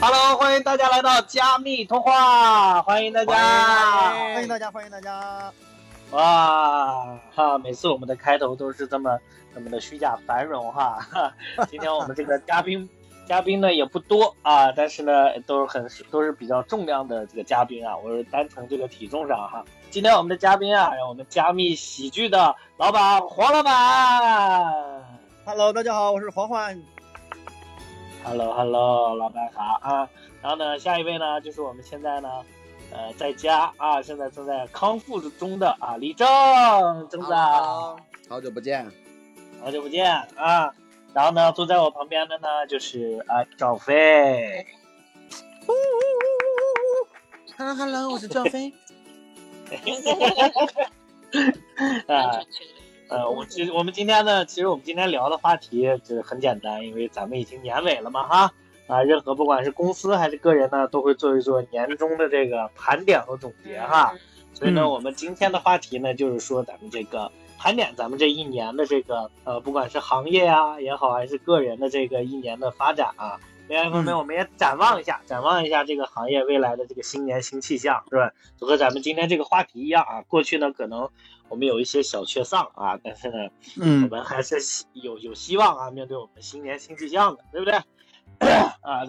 Hello，欢迎大家来到加密通话，欢迎大家，欢迎大家，欢迎大家。哇哈，每次我们的开头都是这么这么的虚假繁荣哈。今天我们这个嘉宾 嘉宾呢也不多啊，但是呢都是很都是比较重量的这个嘉宾啊。我是单从这个体重上哈。今天我们的嘉宾啊，让我们加密喜剧的老板黄老板。Hello，大家好，我是黄欢。Hello，Hello，老板好啊。然后呢，下一位呢就是我们现在呢。呃，在家啊，现在正在康复中的啊，李正，正子，好久不见，好久不见啊。然后呢，坐在我旁边的呢，就是啊，赵飞。Hello，Hello，我是赵飞。啊，呃，我其实我们今天呢，其实我们今天聊的话题就是很简单，因为咱们已经年尾了嘛，哈。啊，任何不管是公司还是个人呢，都会做一做年终的这个盘点和总结哈。所以呢，我们今天的话题呢，就是说咱们这个盘点咱们这一年的这个呃，不管是行业啊也好，还是个人的这个一年的发展啊。另外一方面，我们也展望一下，展望一下这个行业未来的这个新年新气象，是吧？就和咱们今天这个话题一样啊。过去呢，可能我们有一些小缺丧啊，但是呢，嗯，我们还是有有希望啊，面对我们新年新气象的，对不对？啊，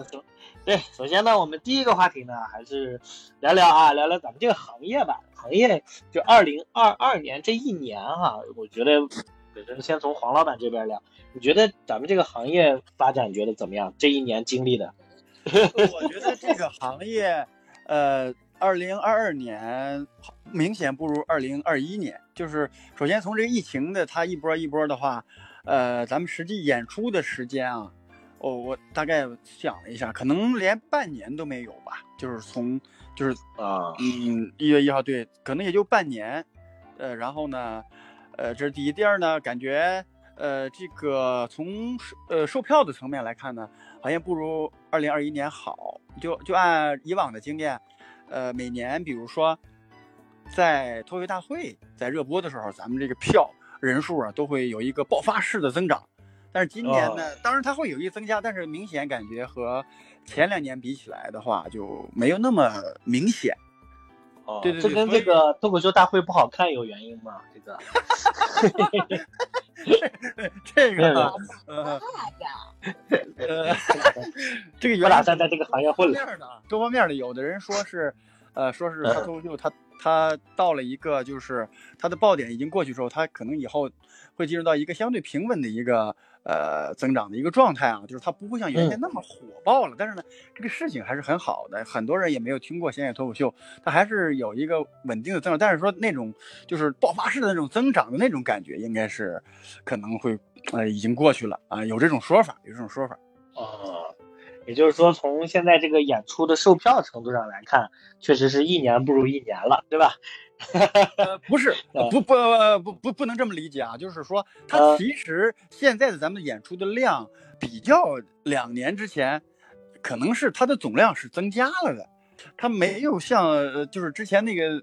对，首先呢，我们第一个话题呢，还是聊聊啊，聊聊咱们这个行业吧。行业就二零二二年这一年哈，我觉得，本身先从黄老板这边聊，你觉得咱们这个行业发展觉得怎么样？这一年经历的？我觉得这个行业，呃，二零二二年明显不如二零二一年。就是首先从这个疫情的它一波一波的话，呃，咱们实际演出的时间啊。哦，我大概想了一下，可能连半年都没有吧。就是从，就是啊，嗯，一月一号，对，可能也就半年。呃，然后呢，呃，这是第一。第二呢，感觉，呃，这个从呃售票的层面来看呢，好像不如二零二一年好。就就按以往的经验，呃，每年比如说在脱口秀大会在热播的时候，咱们这个票人数啊都会有一个爆发式的增长。但是今年呢，当然它会有一增加，但是明显感觉和前两年比起来的话，就没有那么明显。哦，对对，这跟这个脱口秀大会不好看有原因吗？这个，这个，呃，这个我俩在在这个行业混了。多方面的，有的人说是，呃，说是他脱口秀他他到了一个就是他的爆点已经过去之后，他可能以后会进入到一个相对平稳的一个。呃，增长的一个状态啊，就是它不会像原先那么火爆了。但是呢，这个事情还是很好的，很多人也没有听过《闲野脱口秀》，它还是有一个稳定的增长。但是说那种就是爆发式的那种增长的那种感觉，应该是可能会呃已经过去了啊，有这种说法，有这种说法。哦，也就是说，从现在这个演出的售票程度上来看，确实是一年不如一年了，对吧？呃，不是，不不不不不能这么理解啊，就是说，它其实现在的咱们演出的量比较两年之前，可能是它的总量是增加了的，它没有像就是之前那个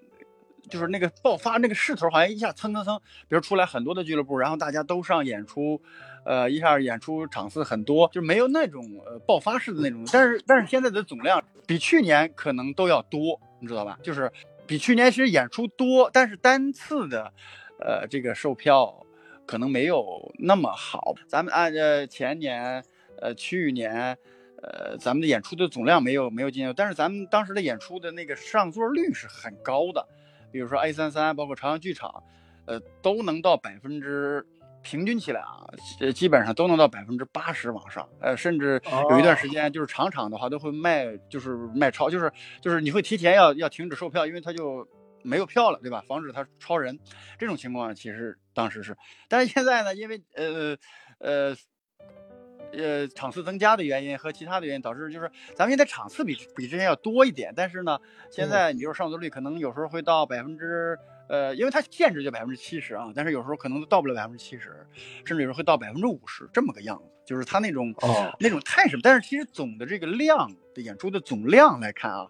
就是那个爆发那个势头，好像一下蹭蹭蹭，比如出来很多的俱乐部，然后大家都上演出，呃，一下演出场次很多，就没有那种呃爆发式的那种，但是但是现在的总量比去年可能都要多，你知道吧？就是。比去年其实演出多，但是单次的，呃，这个售票可能没有那么好。咱们按着前年，呃，去年，呃，咱们的演出的总量没有没有进，但是咱们当时的演出的那个上座率是很高的，比如说 A 三三，包括朝阳剧场，呃，都能到百分之。平均起来啊，呃，基本上都能到百分之八十往上，呃，甚至有一段时间就是场场的话都会卖，就是卖超，就是就是你会提前要要停止售票，因为他就没有票了，对吧？防止他超人。这种情况其实当时是，但是现在呢，因为呃呃呃场次增加的原因和其他的原因，导致就是咱们现在场次比比之前要多一点，但是呢，现在你就是上座率可能有时候会到百分之。呃，因为它限制就百分之七十啊，但是有时候可能都到不了百分之七十，甚至有时候会到百分之五十这么个样子，就是它那种哦那种太什么。但是其实总的这个量的演出的总量来看啊，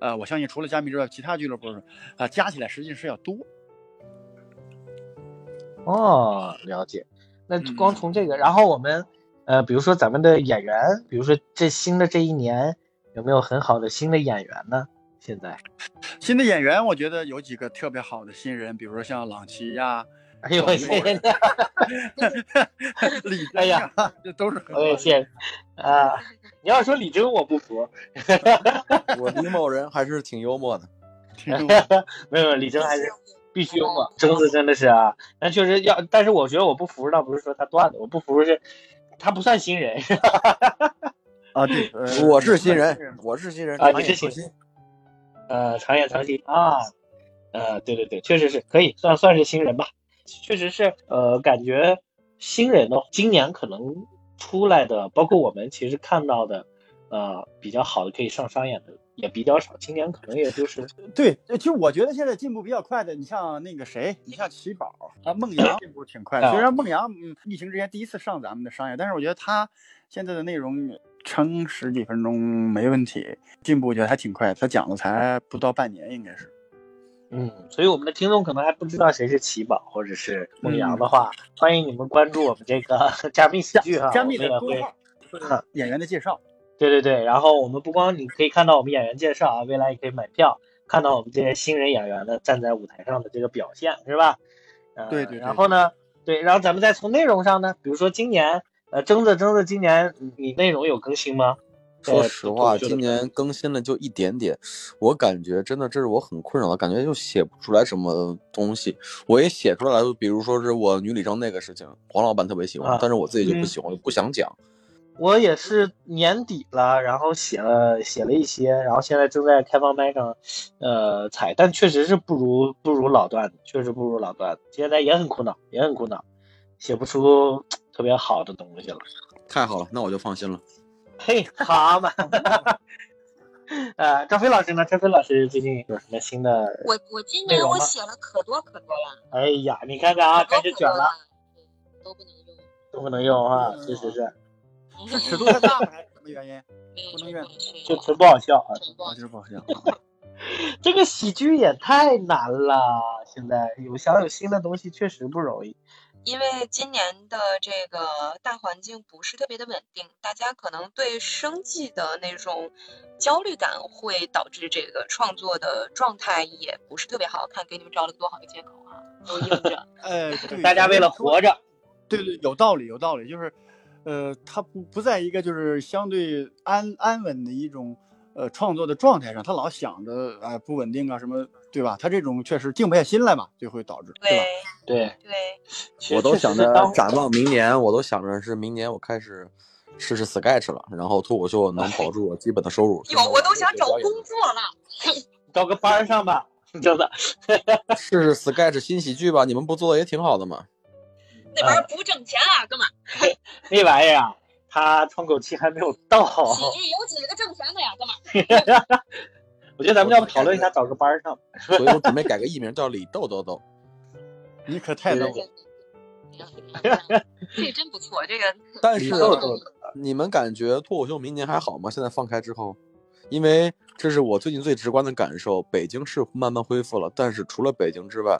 呃，我相信除了加密之外，其他俱乐部啊加起来实际是要多。哦，了解。那光从这个，然后我们呃，比如说咱们的演员，比如说这新的这一年。有没有很好的新的演员呢？现在新的演员，我觉得有几个特别好的新人，比如说像朗奇呀，哎呦我天，李哎呀，这都是我也谢啊！你要说李征，我不服。我李某人还是挺幽默的，没有李征还是必须幽默。征子真的是啊，但确实要，但是我觉得我不服，倒不是说他段子，我不服是他不算新人。啊，对，我是新人，我是新人啊，你是新人。呃，常演常新啊，呃，对对对，确实是可以算算是新人吧，确实是，呃，感觉新人呢，今年可能出来的，包括我们其实看到的，呃，比较好的可以上商演的也比较少，今年可能也就是对，其实我觉得现在进步比较快的，你像那个谁，你像奇宝啊，孟阳进步挺快的，虽然孟阳嗯疫情之前第一次上咱们的商演，但是我觉得他现在的内容。撑十几分钟没问题，进步我觉得还挺快。他讲的才不到半年，应该是。嗯，所以我们的听众可能还不知道谁是奇宝或者是梦阳的话，欢迎你们关注我们这个 加密喜剧哈，加密的公号，演员的介绍。对对对，然后我们不光你可以看到我们演员介绍啊，未来也可以买票看到我们这些新人演员的站在舞台上的这个表现，是吧？对对。然后呢，对，然后咱们再从内容上呢，比如说今年。呃，征子征子，今年你内容有更新吗？说实话，今年更新了就一点点。我感觉真的，这是我很困扰的感觉，就写不出来什么东西。我也写出来了，比如说是我女李征那个事情，黄老板特别喜欢，但是我自己就不喜欢，不想讲。我也是年底了，然后写了写了一些，然后现在正在开放麦上，呃，采，但确实是不如不如老段子，确实不如老段子。现在也很苦恼，也很苦恼，写不出。特别好的东西了，太好了，那我就放心了。嘿，好嘛。呃，张飞老师呢？张飞老师最近有什么新的？我我今年我写了可多可多了。哎呀，你看看啊，开始卷了。都不能用。都不能用啊，确实是。是尺度太大了？还是什么原因？不能用。就纯不好笑啊，就是不好笑。这个喜剧也太难了，现在有想有新的东西确实不容易。因为今年的这个大环境不是特别的稳定，大家可能对生计的那种焦虑感会导致这个创作的状态也不是特别好看。给你们找了多好的借口啊，都硬着。呃，大家为了活着，对对，有道理，有道理，就是，呃，他不不在一个就是相对安安稳的一种。呃，创作的状态上，他老想着啊不稳定啊什么，对吧？他这种确实静不下心来嘛，就会导致，对吧？对对，我都想着展望明年，我都想着是明年我开始试试 sketch 了，然后脱口秀能保住我基本的收入。有，我都想找工作了，找个班上吧，真的。试试 sketch 新喜剧吧，你们不做的也挺好的嘛。那玩意儿不挣钱啊，哥们。那玩意儿啊。他窗口期还没有到。喜剧有几个挣钱的呀，哥们儿？我觉得咱们要不讨论一下，找个班上。所以我准备改个艺名叫李豆豆豆。你可太逗了。这真不错，这个。但是你们感觉脱口秀明年还好吗？现在放开之后，因为这是我最近最直观的感受。北京是慢慢恢复了，但是除了北京之外，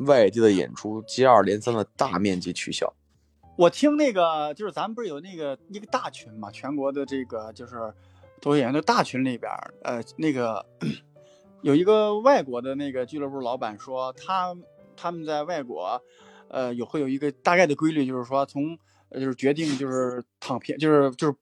外地的演出接二连三的大面积取消。我听那个，就是咱们不是有那个一个大群嘛，全国的这个就是脱口演员的大群里边，呃，那个有一个外国的那个俱乐部老板说，他他们在外国，呃，有会有一个大概的规律，就是说从就是决定就是躺平，就是就是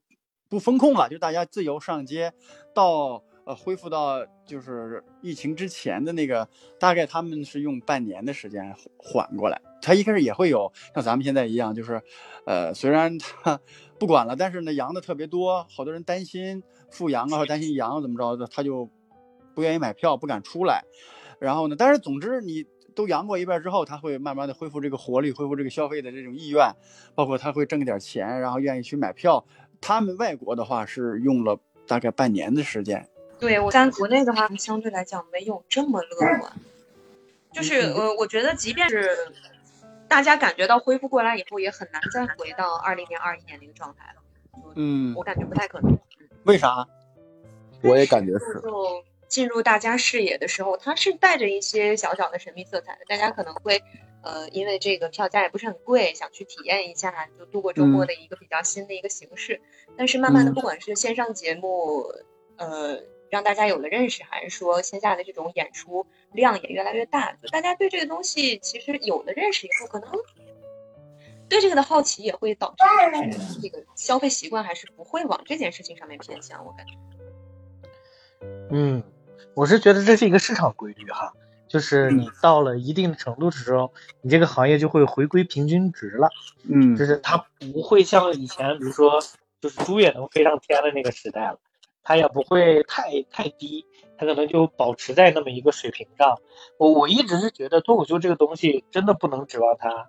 不风控了，就大家自由上街，到呃恢复到就是疫情之前的那个，大概他们是用半年的时间缓过来。他一开始也会有像咱们现在一样，就是，呃，虽然他不管了，但是呢，阳的特别多，好多人担心复阳啊，或担心阳怎么着的，他就不愿意买票，不敢出来。然后呢，但是总之你都阳过一遍之后，他会慢慢的恢复这个活力，恢复这个消费的这种意愿，包括他会挣点钱，然后愿意去买票。他们外国的话是用了大概半年的时间。对我在国内的话，相对来讲没有这么乐观，就是呃，我觉得即便是。大家感觉到恢复过来以后，也很难再回到二零年、二一年那个状态了。嗯，我感觉不太可能。为啥？我也感觉是。就进入大家视野的时候，它是带着一些小小的神秘色彩的。大家可能会，呃，因为这个票价也不是很贵，想去体验一下，就度过周末的一个比较新的一个形式。但是慢慢的，不管是线上节目，呃让大家有了认识，还是说线下的这种演出量也越来越大？就大家对这个东西其实有了认识以后，可能对这个的好奇也会导致这个消费习惯还是不会往这件事情上面偏向。我感觉，嗯，我是觉得这是一个市场规律哈，就是你到了一定的程度的时候，你这个行业就会回归平均值了。嗯，就是它不会像以前，比如说就是猪也能飞上天的那个时代了，它也不会太太低，它可能就保持在那么一个水平上。我我一直是觉得脱口秀这个东西真的不能指望它，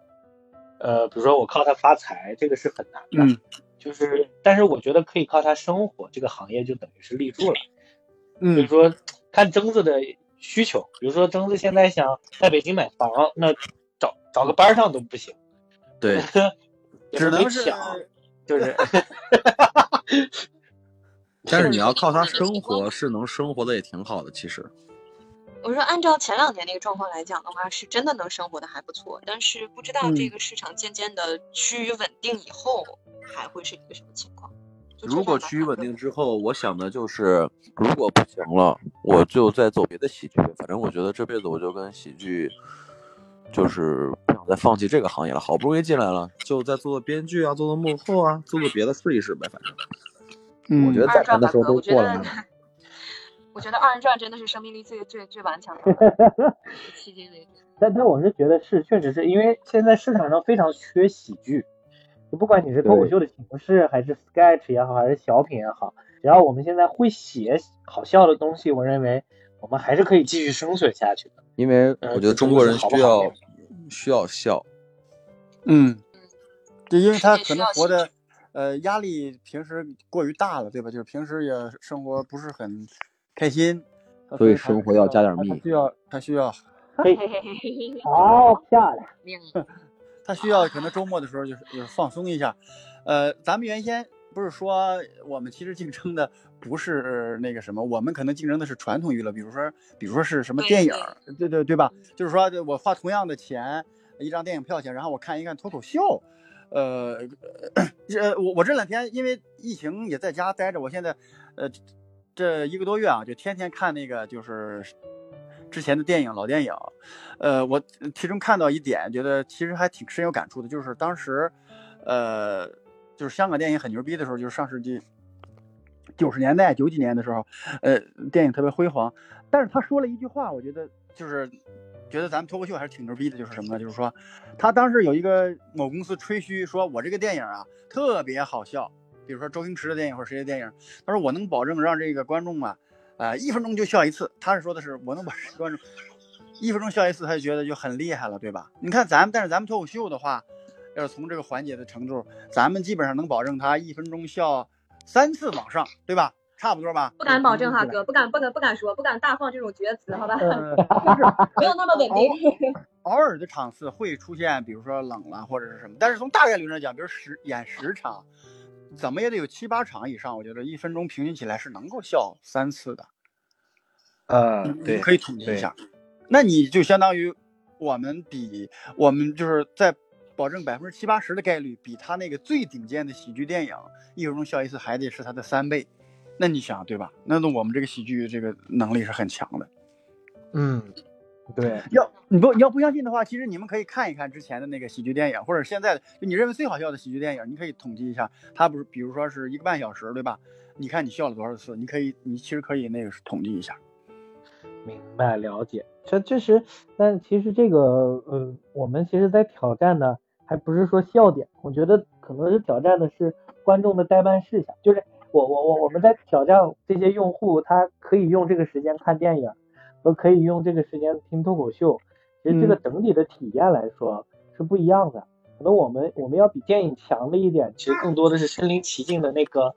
呃，比如说我靠它发财，这个是很难的。嗯，就是但是我觉得可以靠它生活，这个行业就等于是立住了。比如嗯，说看征子的需求，比如说征子现在想在北京买房，那找找个班上都不行。对，只能是就是 但是你要靠它生活，是能生活的也挺好的。其实，我说按照前两年那个状况来讲的话，是真的能生活的还不错，但是不知道这嗯个市场渐渐的趋于稳定以后，还会是一个什么情况？如果趋于稳定之后，我想的就是，如果不行了，我就再走别的喜剧。反正我觉得这辈子我就跟喜剧，就是不想再放弃这个行业了。好不容易进来了，就再做做编剧啊，做做幕后啊，做做别的试一试呗。反正嗯我觉得再二人转吧哥，难的时候都过了。，我觉得二人转真的是生命力最最最顽强的 迄今为止。但但我是觉得是，确实是因为现在市场上非常缺喜剧，就不管你是脱口秀的形式，还是 sketch 也好，还是小品也好，只要我们现在会写好笑的东西，我认为我们还是可以继续生存下去的。因为呃我觉得中国人需要需要笑，嗯，对，因为他可能活的，呃，压力平时过于大了，对吧？就是平时也生活不是很开心，所以生活要加点蜜需要他需要嘿，嘿嘿嘿嘿，好漂亮。亮 他需要可能周末的时候就是就是放松一下。呃，咱们原先不是说我们其实竞争的不是那个什么，我们可能竞争的是传统娱乐，比如说比如说是什么电影儿，对对对吧？就是说我花同样的钱一张电影票钱，然后我看一看脱口秀。呃，这 我我这两天因为疫情也在家待着，我现在呃这一个多月啊，就天天看那个就是之前的电影老电影，呃，我其中看到一点，觉得其实还挺深有感触的，就是当时，呃，就是香港电影很牛逼的时候，就是上世纪九十年代、九几年的时候，呃，电影特别辉煌。但是他说了一句话，我觉得就是觉得咱们脱口秀还是挺牛逼的，就是什么呢？就是说他当时有一个某公司吹嘘说，我这个电影啊特别好笑，比如说周星驰的电影或者谁的电影，他说我能保证让这个观众啊，呃，一分钟就笑一次。他是说的是我能把观众一分钟笑一次，他就觉得就很厉害了，对吧？你看咱们，但是咱们脱口秀的话，要是从这个环节的程度，咱们基本上能保证他一分钟笑三次往上，对吧？差不多吧？不敢保证哈，哥，不敢不敢不敢说，不敢大放这种厥词，好吧？呃，就是没有那么稳定。偶尔的场次会出现，比如说冷了或者是什么，但是从大概率上讲，比如十演十场，怎么也得有七八场以上，我觉得一分钟平均起来是能够笑三次的。呃，对，可以统计一下。那你就相当于我们比我们就是在保证百分之七八十的概率，比他那个最顶尖的喜剧电影一分钟笑一次还得是他的三倍。那你想对吧？那那我们这个喜剧这个能力是很强的。嗯，对，要你不你要不相信的话，其实你们可以看一看之前的那个喜剧电影，或者现在的就你认为最好笑的喜剧电影，你可以统计一下，它不是比如说是一个半小时，对吧？你看你笑了多少次？你可以你其实可以那个统计一下。明白了解。这确实，但其实这个，呃，我们其实在挑战的还不是说笑点，我觉得可能是挑战的是观众的代办事项，就是我我我我们在挑战这些用户，他可以用这个时间看电影，和可以用这个时间听脱口秀，其实这个嗯整体的体验来说是不一样的。可能我们我们要比电影强的一点，其实更多的是身临其境的那个，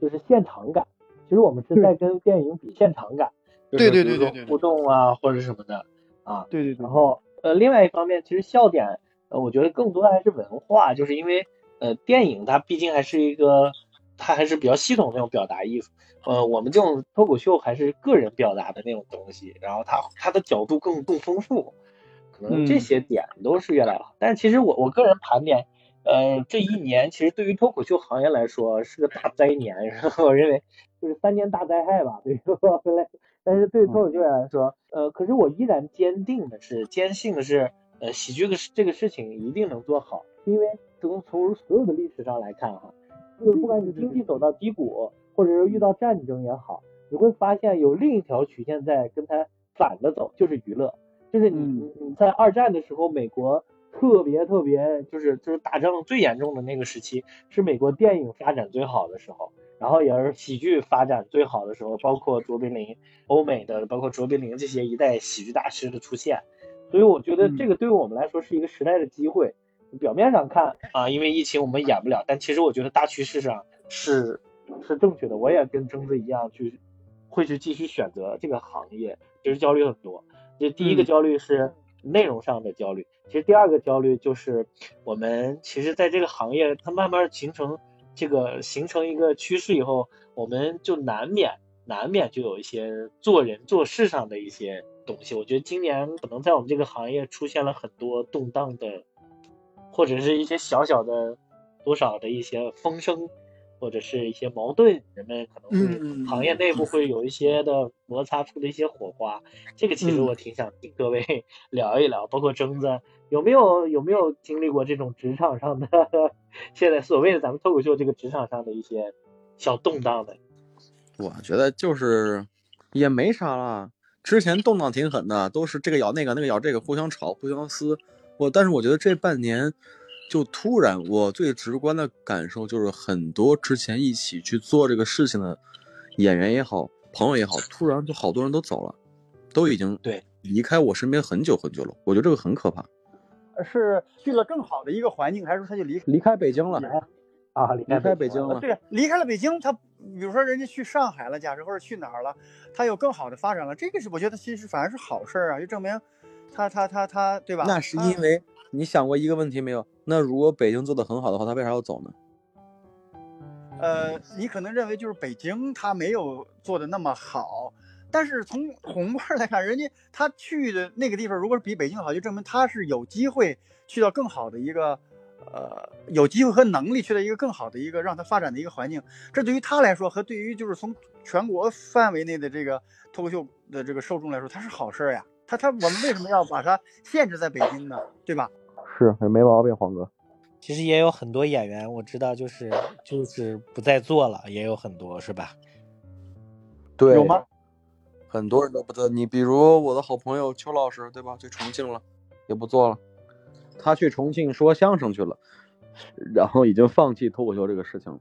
就是现场感。其实我们是在跟电影比现场感，就是对对对对互动啊或者什么的啊。对对对然后呃，另外一方面，其实笑点，呃，我觉得更多的还是文化，就是因为呃，电影它毕竟还是一个，它还是比较系统的那种表达艺术。呃，我们这种脱口秀还是个人表达的那种东西，然后它它的角度更更丰富，可能这嗯些点都是越来越好。但其实我我个人盘点，呃，这一年其实对于脱口秀行业来说是个大灾年，我认为就是三年大灾害吧，对于我们来，但是对于脱口秀来说，呃，可是我依然坚定的是，坚信的是，呃，喜剧的这个事情一定能做好，因为从从所有的历史上来看哈，就是不管你经济走到低谷，或者是遇到战争也好，你会发现有另一条曲线在跟它反着走，就是娱乐，就是你你你在二战的时候，美国。特别特别就是就是打仗最严重的那个时期，是美国电影发展最好的时候，然后也是喜剧发展最好的时候，包括卓别林，欧美的包括卓别林这些一代喜剧大师的出现，所以我觉得这个对于我们来说是一个时代的机会。表面上看啊，因为疫情我们演不了，但其实我觉得大趋势上是是正确的。我也跟征子一样去会去继续选择这个行业，其实焦虑很多。这第一个焦虑是。内容上的焦虑，其实第二个焦虑就是我们其实在这个行业，它慢慢形成这个形成一个趋势以后，我们就难免难免就有一些做人做事上的一些东西。我觉得今年可能在我们这个行业出现了很多动荡的，或者是一些小小的多少的一些风声。或者是一些矛盾，人们可能会行业内部会有一些的摩擦出的一些火花，这个其实我挺想听各位 聊一聊，包括征子有没有有没有经历过这种职场上的，现在所谓的咱们脱口秀这个职场上的一些小动荡的？我觉得就是也没啥了，之前动荡挺狠的，都是这个咬那个，那个咬这个，互相吵，互相撕。我但是我觉得这半年。就突然，我最直观的感受就是，很多之前一起去做这个事情的演员也好，朋友也好，突然就好多人都走了，都已经对离开我身边很久很久了。我觉得这个很可怕。是去了更好的一个环境，还是说他就离离开北京了？啊，离开北京了。对，离开了北京，他比如说人家去上海了，假设或者去哪儿了，他有更好的发展了，这个是我觉得其实反而是好事啊，就证明他他他他，对吧？那是因为。你想过一个问题没有？那如果北京做的很好的话，他为啥要走呢？呃，你可能认为就是北京他没有做的那么好，但是从宏观来看，人家他去的那个地方，如果是比北京好，就证明他是有机会去到更好的一个，呃，有机会和能力去到一个更好的一个让他发展的一个环境。这对于他来说，和对于就是从全国范围内的这个脱口秀的这个受众来说，他是好事儿呀。他他我们为什么要把它限制在北京呢？对吧？是没毛病，黄哥。其实也有很多演员，我知道，就是就是不再做了，也有很多，是吧？对，有吗？很多人都不做。你比如我的好朋友邱老师，对吧？去重庆了，也不做了。他去重庆说相声去了，然后已经放弃脱口秀这个事情了。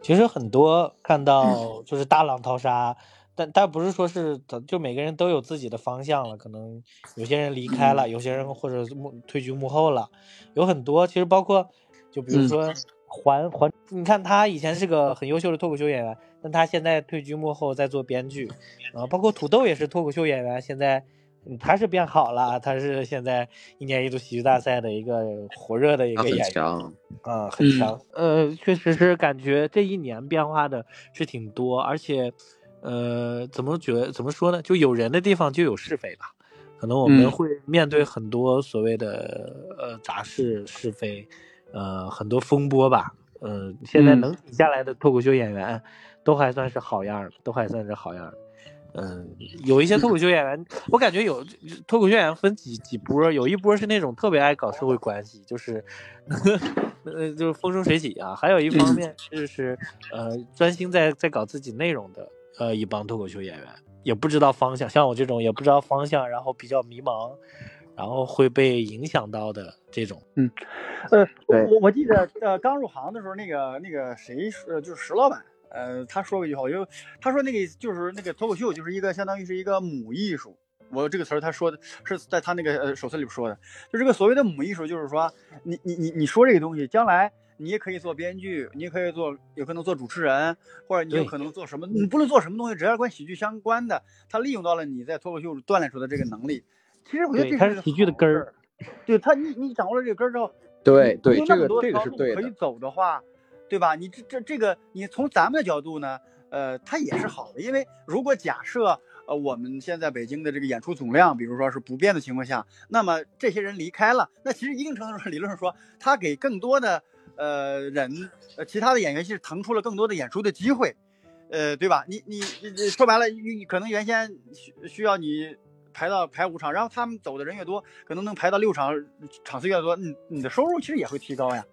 其实很多看到就是大浪淘沙。但但不是说是，就每个人都有自己的方向了。可能有些人离开了，有些人或者幕退居幕后了，有很多。其实包括，就比如说环环，你看他以前是个很优秀的脱口秀演员，但他现在退居幕后在做编剧。啊，包括土豆也是脱口秀演员，现在他是变好了，他是现在一年一度喜剧大赛的一个火热的一个演员。啊，很强。呃，确实是感觉这一年变化的是挺多，而且。呃，怎么觉怎么说呢？就有人的地方就有是非吧。可能我们会面对很多所谓的呃杂事是非，呃很多风波吧。呃，现在能挺下来的脱口秀演员，都还算是好样的，都还算是好样的。嗯，有一些脱口秀演员，我感觉有脱口秀演员分几几波，有一波是那种特别爱搞社会关系，就是 呃就是风生水起啊。还有一方面就是呃专心在在搞自己内容的。呃，一帮脱口秀演员也不知道方向，像我这种也不知道方向，然后比较迷茫，然后会被影响到的这种。嗯，呃，我我记得呃刚入行的时候，那个那个谁呃，就是石老板，呃，他说过一句话，就他说那个就是那个脱口秀就是一个相当于是一个母艺术。我这个词儿他说的是在他那个呃手册里边说的，就这个所谓的母艺术，就是说你你你你说这个东西将来。你也可以做编剧，你也可以做，有可能做主持人，或者你有可能做什么？你不论做什么东西，只要跟喜剧相关的，他利用到了你在脱口秀锻炼出的这个能力。其实我觉得这是喜剧的根儿。对他，你你掌握了这个根儿之后，对对，这个这个是对可以走的话，对吧？你这这这个，你从咱们的角度呢，呃，它也是好的，因为如果假设呃，我们现在北京的这个演出总量，比如说是不变的情况下，那么这些人离开了，那其实一定程度上理论上说，他给更多的呃人，呃其他的演员是腾出了更多的演出的机会，呃，对吧？你你你说白了，你可能原先需需要你排到排五场，然后他们走的人越多，可能能排到六场，场次越多，你你的收入其实也会提高呀。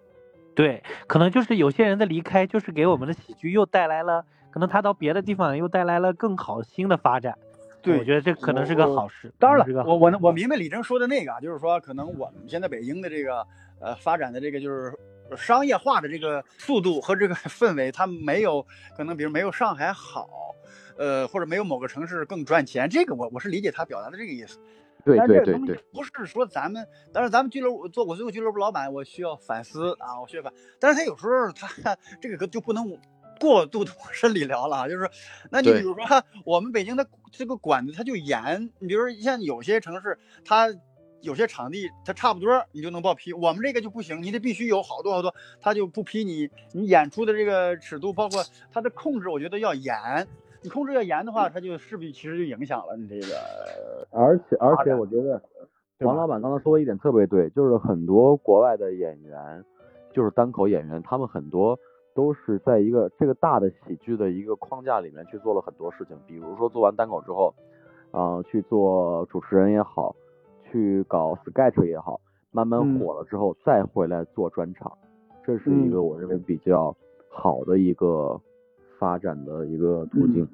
对，可能就是有些人的离开，就是给我们的喜剧又带来了，可能他到别的地方又带来了更好新的发展。对，我觉得这可能是个好事。当然了，我我我明白李征说的那个，就是说可能我们现在北京的这个呃发展的这个就是商业化的这个速度和这个氛围，它没有可能比如没有上海好，呃或者没有某个城市更赚钱。这个我我是理解他表达的这个意思。对对对对，不是说咱们，但是咱们俱乐部做我最后俱乐部老板，我需要反思啊，我需要反。但是他有时候他这个就不能。过度的往深里聊了啊，就是，那你比如说 我们北京的这个管子它就严，你比如说像有些城市，它有些场地它差不多你就能报批，我们这个就不行，你得必须有好多好多，他就不批你，你演出的这个尺度，包括它的控制，我觉得要严，你控制要严的话，它就势必其实就影响了你这个，而且而且我觉得王老板刚才说的一点特别对，就是很多国外的演员，就是单口演员，他们很多。都是在一个这个大的喜剧的一个框架里面去做了很多事情，比如说做完单口之后，啊，去做主持人也好，去搞 sketch 也好，慢慢火了之后再回来做专场，这是一个我认为比较好的一个发展的一个途径。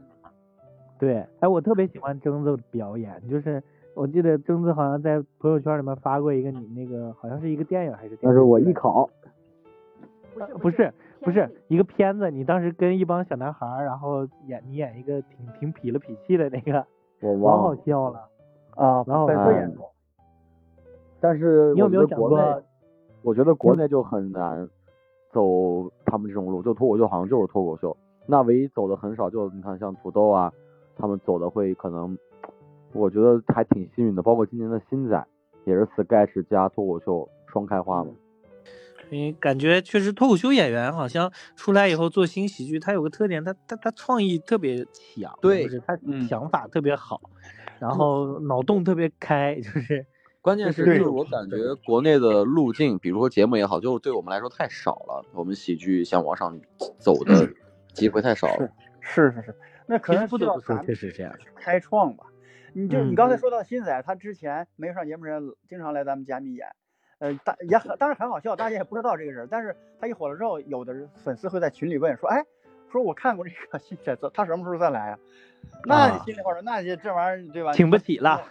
对，哎，我特别喜欢征子表演，就是我记得征子好像在朋友圈里面发过一个你那个好像是一个电影还是电影？那是我艺考。不是。不是一个片子，你当时跟一帮小男孩，然后演你演一个挺挺痞了痞气的那个，我忘好笑了啊，然后。但是你有没有想过？我觉得国内就很难走他们这种路，就脱口秀好像就是脱口秀，那唯一走的很少，就你看像土豆啊，他们走的会可能，我觉得还挺幸运的，包括今年的新仔也是 sketch 加脱口秀双开花嘛。嗯，感觉确实脱口秀演员好像出来以后做新喜剧，他有个特点，他他他创意特别强，对，就是他想法特别好，然后脑洞特别开，就是关键是就是我感觉国内的路径，比如说节目也好，就是对我们来说太少了，我们喜剧想往上走的机会太少了。是是是，那可能不得不说确实这样，开创吧。你就你刚才说到新仔，他之前没有上节目前，经常来咱们家密演。呃，大也很当然很好笑，大家也不知道这个人，但是他一火了之后，有的人粉丝会在群里问说，哎，说我看过这个新角色，他什么时候再来啊？那你心里话说，那就这玩意儿对吧？请不起了。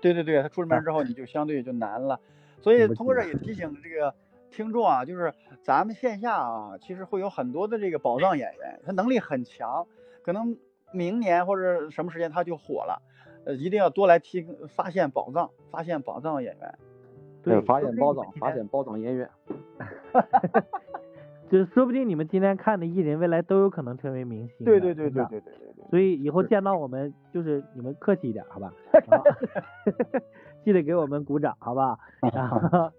对对对，他出了名之后，你就相对就难了。所以通过这也提醒这个听众啊，就是咱们线下啊，其实会有很多的这个宝藏演员，他能力很强，可能明年或者什么时间他就火了，呃，一定要多来听，发现宝藏，发现宝藏演员。对，发现宝藏，发现宝藏演员，就是说不定你们今天看的艺人，未来都有可能成为明星。对对对对对对对。所以以后见到我们，就是你们客气一点，好吧？记得给我们鼓掌，好吧？啊，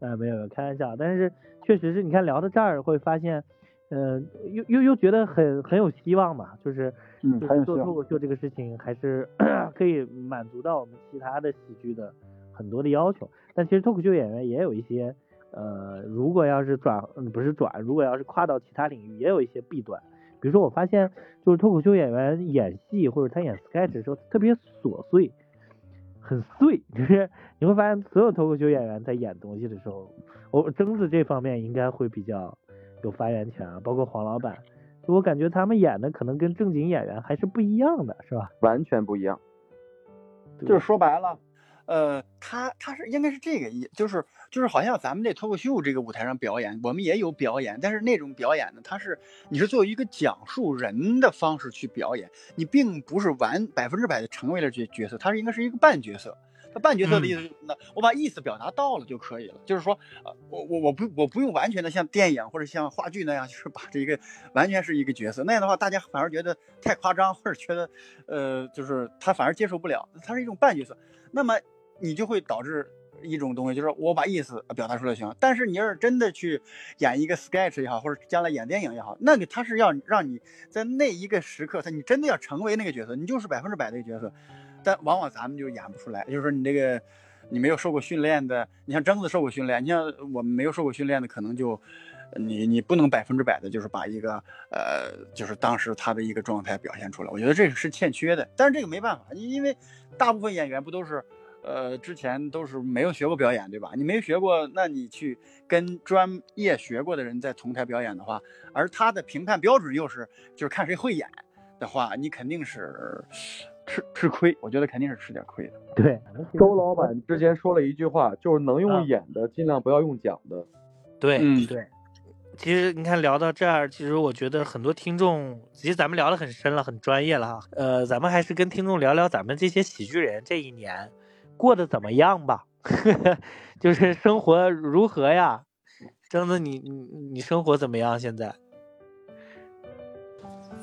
没有没有，开玩笑。但是确实是你看聊到这儿，会发现，呃，又又又觉得很很有希望嘛，就是就是做脱口秀这个事情，还是 可以满足到我们其他的喜剧的很多的要求。但其实脱口秀演员也有一些，呃，如果要是转，不是转，如果要是跨到其他领域，也有一些弊端。比如说，我发现就是脱口秀演员演戏或者他演 sketch 的时候特别琐碎，很碎。就是你会发现，所有脱口秀演员在演东西的时候，我争子这方面应该会比较有发言权啊，包括黄老板，就我感觉他们演的可能跟正经演员还是不一样的，是吧？完全不一样。就是说白了。呃，他他是应该是这个意，就是就是好像咱们这脱口秀这个舞台上表演，我们也有表演，但是那种表演呢，它是你是作为一个讲述人的方式去表演，你并不是完百分之百的成为了角角色，它是应该是一个半角色。他半角色的意思是什么呢？我把意思表达到了就可以了，就是说，呃，我我我不我不用完全的像电影或者像话剧那样，就是把这个完全是一个角色，那样的话大家反而觉得太夸张，或者觉得，呃，就是他反而接受不了，他是一种半角色，那么。你就会导致一种东西，就是我把意思表达出来行。但是你要是真的去演一个 sketch 也好，或者将来演电影也好，那个他是要让你在那一个时刻，他你真的要成为那个角色，你就是百分之百的角色。但往往咱们就演不出来，就是说你这个你没有受过训练的，你像征子受过训练，你像我们没有受过训练的，可能就你你不能百分之百的，就是把一个呃，就是当时他的一个状态表现出来。我觉得这个是欠缺的，但是这个没办法，因为大部分演员不都是呃之前都是没有学过表演，对吧？你没学过，那你去跟专业学过的人在同台表演的话，而他的评判标准又是就是看谁会演的话，你肯定是。吃吃亏，我觉得肯定是吃点亏的。对，周老板之前说了一句话，就是能用演的，尽量不要用讲的。对，嗯，对。其实你看聊到这儿，其实我觉得很多听众，其实咱们聊得很深了，很专业了哈。呃，咱们还是跟听众聊聊咱们这些喜剧人这一年过得怎么样吧，就是生活如何呀？真的，你你你生活怎么样现在？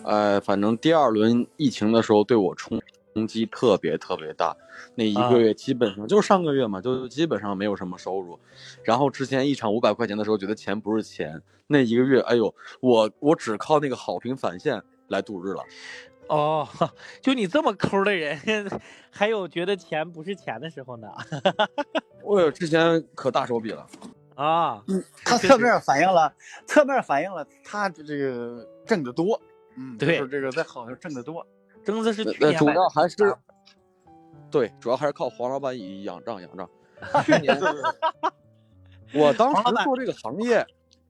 呃，反正第二轮疫情的时候对我冲冲击特别特别大，那一个月基本上就是上个月嘛，就基本上没有什么收入。然后之前一场五百块钱的时候，觉得钱不是钱，那一个月，哎呦，我我只靠那个好评返现来度日了。哦，就你这么抠的人，还有觉得钱不是钱的时候呢？我之前可大手笔了啊！嗯，他侧面反映了，侧面反映了他这个挣得多。嗯，对，这个在好像挣得多，挣的是主要还是，对，主要还是靠黄老板以仰仗仰仗。去年我当时做这个行业，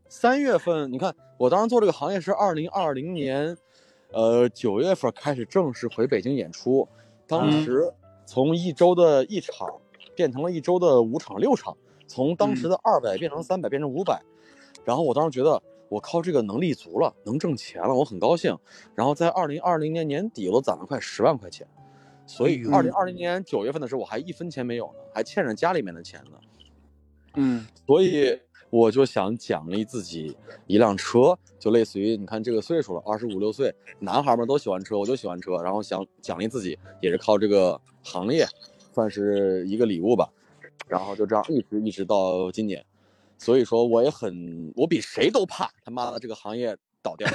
三月份，你看我当时做这个行业是二零二零年，呃九月份开始正式回北京演出，当时从一周的一场变成了一周的五场六场，从当时的二百变成三百变成五百，然后我当时觉得。我靠，这个能立足了，能挣钱了，我很高兴。然后在二零二零年年底，我攒了快十万块钱，所以二零二零年九月份的时候，我还一分钱没有呢，还欠着家里面的钱呢。嗯，所以我就想奖励自己一辆车，就类似于你看这个岁数了，二十五六岁，男孩们都喜欢车，我就喜欢车，然后想奖励自己，也是靠这个行业，算是一个礼物吧。然后就这样一直一直到今年。所以说我也很，我比谁都怕他妈的这个行业倒掉，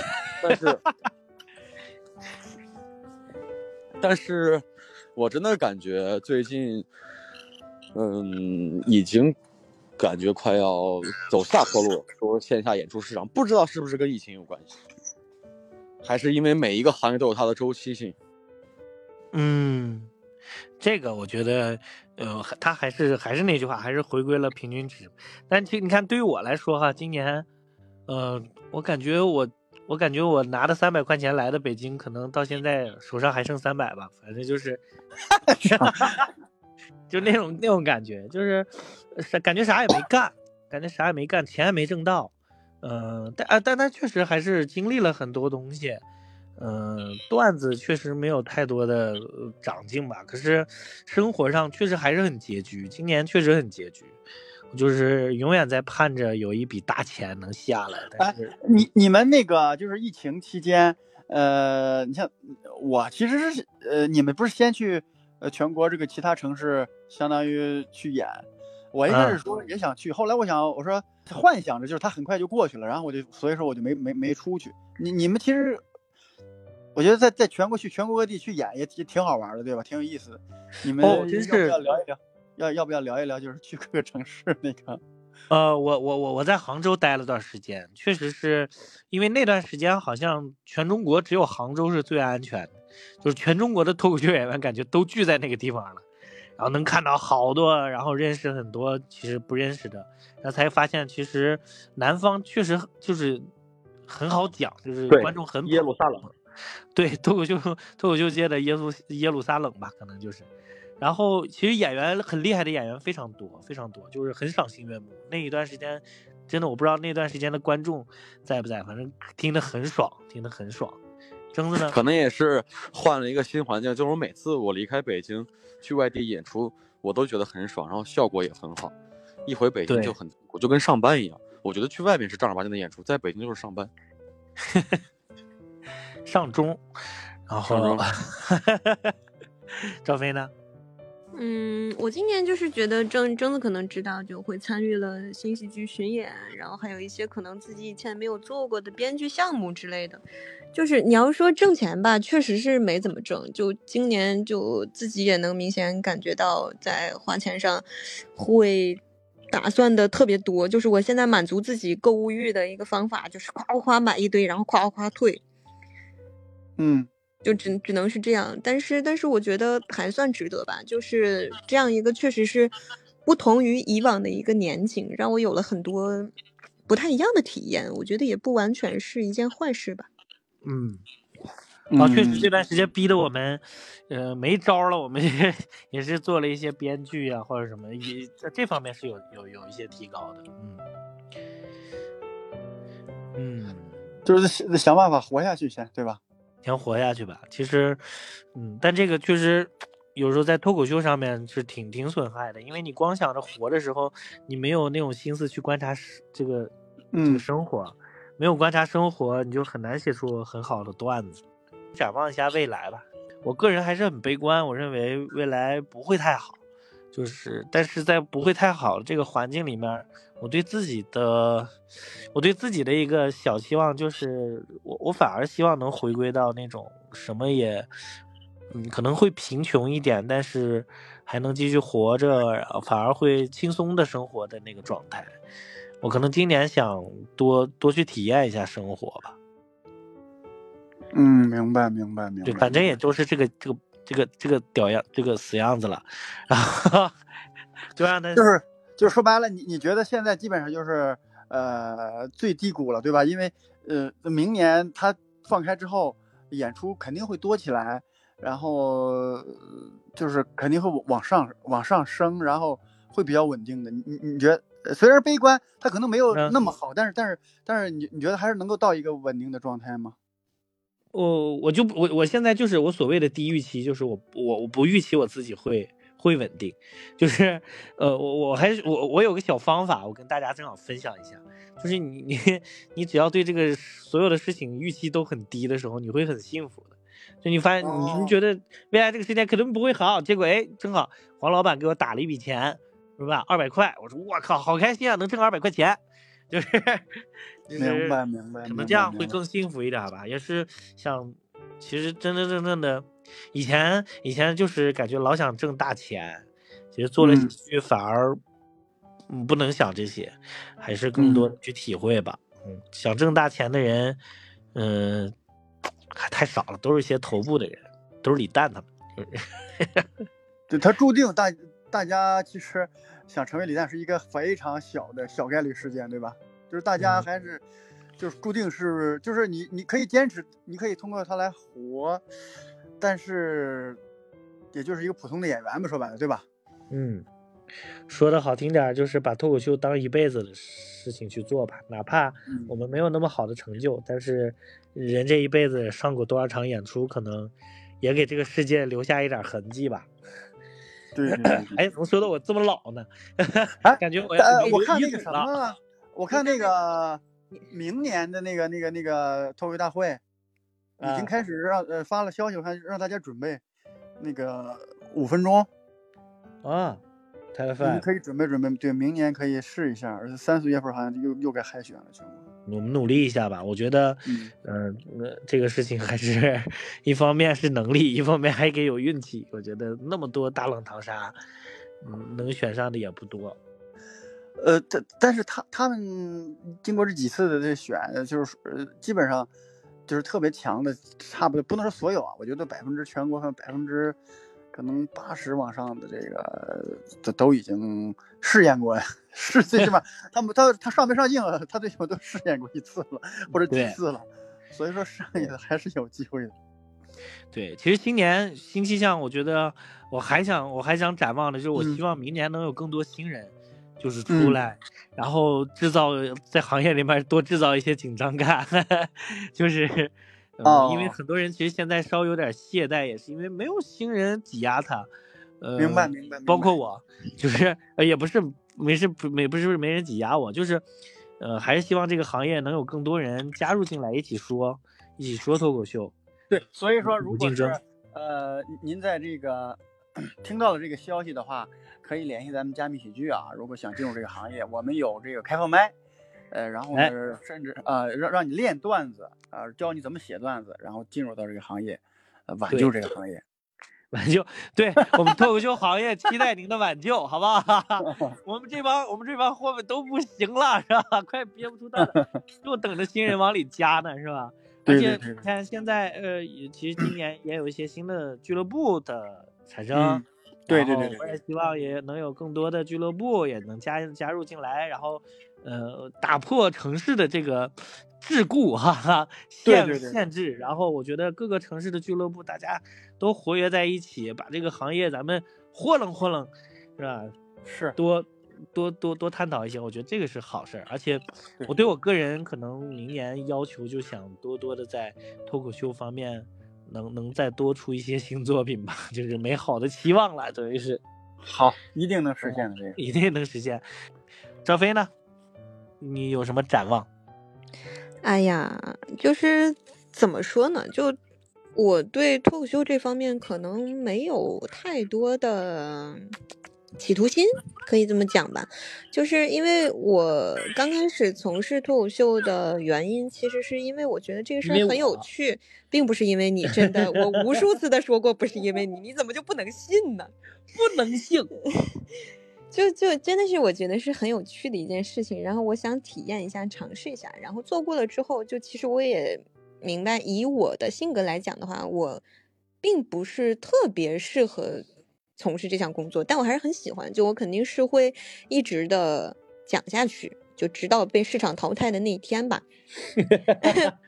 但是，但是我真的感觉最近，嗯，已经感觉快要走下坡路。说线下演出市场，不知道是不是跟疫情有关系，还是因为每一个行业都有它的周期性。嗯，这个我觉得。呃，他还是还是那句话，还是回归了平均值。但其实你看，对于我来说哈，今年，呃，我感觉我我感觉我拿的三百块钱来的北京，可能到现在手上还剩三百吧。反正就是，就那种那种感觉，就是感觉啥也没干，感觉啥也没干，钱也没挣到。嗯，但啊，但他确实还是经历了很多东西。嗯，段子确实没有太多的长进吧，可是生活上确实还是很拮据。今年确实很拮据，就是永远在盼着有一笔大钱能下来。但是你你们那个就是疫情期间，呃，你像我其实是呃，你们不是先去呃全国这个其他城市，相当于去演。我一开始说也想去，后来我想我说幻想着就是他很快就过去了，然后我就所以说我就没没没出去。你你们其实。我觉得在在全国去全国各地去演也也挺好玩的，对吧？挺有意思的。你们哦，真是要聊一聊，要要不要聊一聊？就是去各个城市那个。呃，我我我我在杭州待了段时间，确实是因为那段时间好像全中国只有杭州是最安全的，就是全中国的脱口秀演员感觉都聚在那个地方了，然后能看到好多，然后认识很多其实不认识的，然后才发现其实南方确实就是很好讲，就是观众很耶路撒冷。对脱口秀脱口秀界的耶稣耶路撒冷吧，可能就是。然后其实演员很厉害的演员非常多非常多，就是很赏心悦目。那一段时间，真的我不知道那段时间的观众在不在，反正听得很爽，听得很爽。征子呢？可能也是换了一个新环境，就是我每次我离开北京去外地演出，我都觉得很爽，然后效果也很好。一回北京就很我就跟上班一样。我觉得去外面是正儿八经的演出，在北京就是上班。上中，然后 赵飞呢？嗯，我今年就是觉得征征子可能知道，就会参与了新喜剧巡演，然后还有一些可能自己以前没有做过的编剧项目之类的。就是你要说挣钱吧，确实是没怎么挣。就今年就自己也能明显感觉到在花钱上会打算的特别多。就是我现在满足自己购物欲的一个方法，就是夸夸买一堆，然后夸夸退。嗯。就只只能是这样，但是但是我觉得还算值得吧，就是这样一个确实是不同于以往的一个年景，让我有了很多不太一样的体验，我觉得也不完全是一件坏事吧。嗯，啊，确实这段时间逼得我们，呃，没招了，我们 也也是做了一些编剧啊或者什么，也在这方面是有有有一些提高的，嗯嗯，就是想办法活下去先，对吧？先活下去吧。其实，嗯，但这个确实有时候在脱口秀上面是挺挺损害的，因为你光想着活的时候，你没有那种心思去观察这个这个生活，没有观察生活，你就很难写出很好的段子。展望一下未来吧，我个人还是很悲观，我认为未来不会太好。就是，但是在不会太好的这个环境里面，我对自己的，我对自己的一个小期望就是，我我反而希望能回归到那种什么也，嗯，可能会贫穷一点，但是还能继续活着，反而会轻松的生活的那个状态。我可能今年想多多去体验一下生活吧。嗯，明白，明白，明白。对，反正也就是这个这个。这个这个屌样，这个死样子了，然后就让他就是就是说白了，你你觉得现在基本上就是呃最低谷了，对吧？因为呃明年他放开之后，演出肯定会多起来，然后就是肯定会往上往上升，然后会比较稳定的。你你你觉得虽然悲观，它可能没有那么好，但是但是但是你你觉得还是能够到一个稳定的状态吗？我我就我我现在就是我所谓的低预期，就是我我我不预期我自己会会稳定，就是呃我我还是我我有个小方法，我跟大家正好分享一下，就是你你你只要对这个所有的事情预期都很低的时候，你会很幸福的。就你发现你你觉得未来这个时间肯定不会好，结果哎正好黄老板给我打了一笔钱，是吧？二百块，我说我靠好开心啊，能挣二百块钱，就是。明白明白，可能这样会更幸福一点吧。也是想，其实真真正正的，以前以前就是感觉老想挣大钱，其实做了喜剧反而，嗯，不能想这些，还是更多去体会吧。嗯，想挣大钱的人，嗯，还太少了，都是一些头部的人，都是李诞他们。对他注定大大家其实想成为李诞是一个非常小的小概率事件，对吧？就是大家还是，就是注定是，就是你你可以坚持，你可以通过他来活，但是，也就是一个普通的演员吧，说白了，对吧？嗯，说的好听点，就是把脱口秀当一辈子的事情去做吧，哪怕我们没有那么好的成就，但是人这一辈子上过多少场演出，可能也给这个世界留下一点痕迹吧。对，哎，怎么说的我这么老呢？感觉我要我看那个什么。我看那个明年的那个那个那个脱口大会，已经开始让呃发了消息，我看让大家准备那个五分钟啊，太快，可以准备准备，对，明年可以试一下，而且三四月份好像又又该海选了，全国。我们努力一下吧，我觉得，嗯，那这个事情还是 一方面是能力，一方面还给有运气。我觉得那么多大冷淘沙，嗯，能选上的也不多。呃，但但是他他们经过这几次的这选，就是呃，基本上就是特别强的，差不多不能说所有啊，我觉得百分之全国和百分之可能八十往上的这个都都已经试验过，是最起码 他们他他上没上镜，他最起码都试验过一次了，或者几次了，所以说剩下的还是有机会的。对，其实今年新气象，我觉得我还想我还想展望的就是，我希望明年能有更多新人。就是出来，然后制造在行业里面多制造一些紧张感，就是，嗯，因为很多人其实现在稍微有点懈怠，也是因为没有新人挤压他，呃，明白明白，包括我，就是呃也不是没事没不是没人挤压我，就是，呃，还是希望这个行业能有更多人加入进来一起说，一起说脱口秀。对，所以说如果是呃您在这个。听到了这个消息的话，可以联系咱们加密喜剧啊。如果想进入这个行业，我们有这个开放麦，呃，然后呢，甚至呃让让你练段子啊，教你怎么写段子，然后进入到这个行业，呃，挽救这个行业。挽救，对我们脱口秀行业期待您的挽救，好不好？我们这帮我们这帮货们都不行了，是吧？快憋不住蛋了，就等着新人往里加呢，是吧？而且你看现在，呃，其实今年也有一些新的俱乐部的产生，对对对，我也希望也能有更多的俱乐部也能加加入进来，然后，呃，打破城市的这个。桎梏，哈哈，限限制，然后我觉得各个城市的俱乐部大家都活跃在一起，把这个行业咱们豁楞豁楞，是吧？是多多多多探讨一些，我觉得这个是好事儿。而且我对我个人可能明年要求就想多多的在脱口秀方面能能再多出一些新作品吧，就是美好的期望了，等于是。好，一定能实现的，这个一定能实现。赵飞呢？你有什么展望？哎呀，就是怎么说呢？就我对脱口秀这方面可能没有太多的企图心，可以这么讲吧。就是因为我刚开始从事脱口秀的原因，其实是因为我觉得这个事儿很有趣，并不是因为你真的。我无数次的说过，不是因为你，你怎么就不能信呢？不能信。就就真的是我觉得是很有趣的一件事情，然后我想体验一下，尝试一下，然后做过了之后，就其实我也明白，以我的性格来讲的话，我并不是特别适合从事这项工作，但我还是很喜欢，就我肯定是会一直的讲下去，就直到被市场淘汰的那一天吧。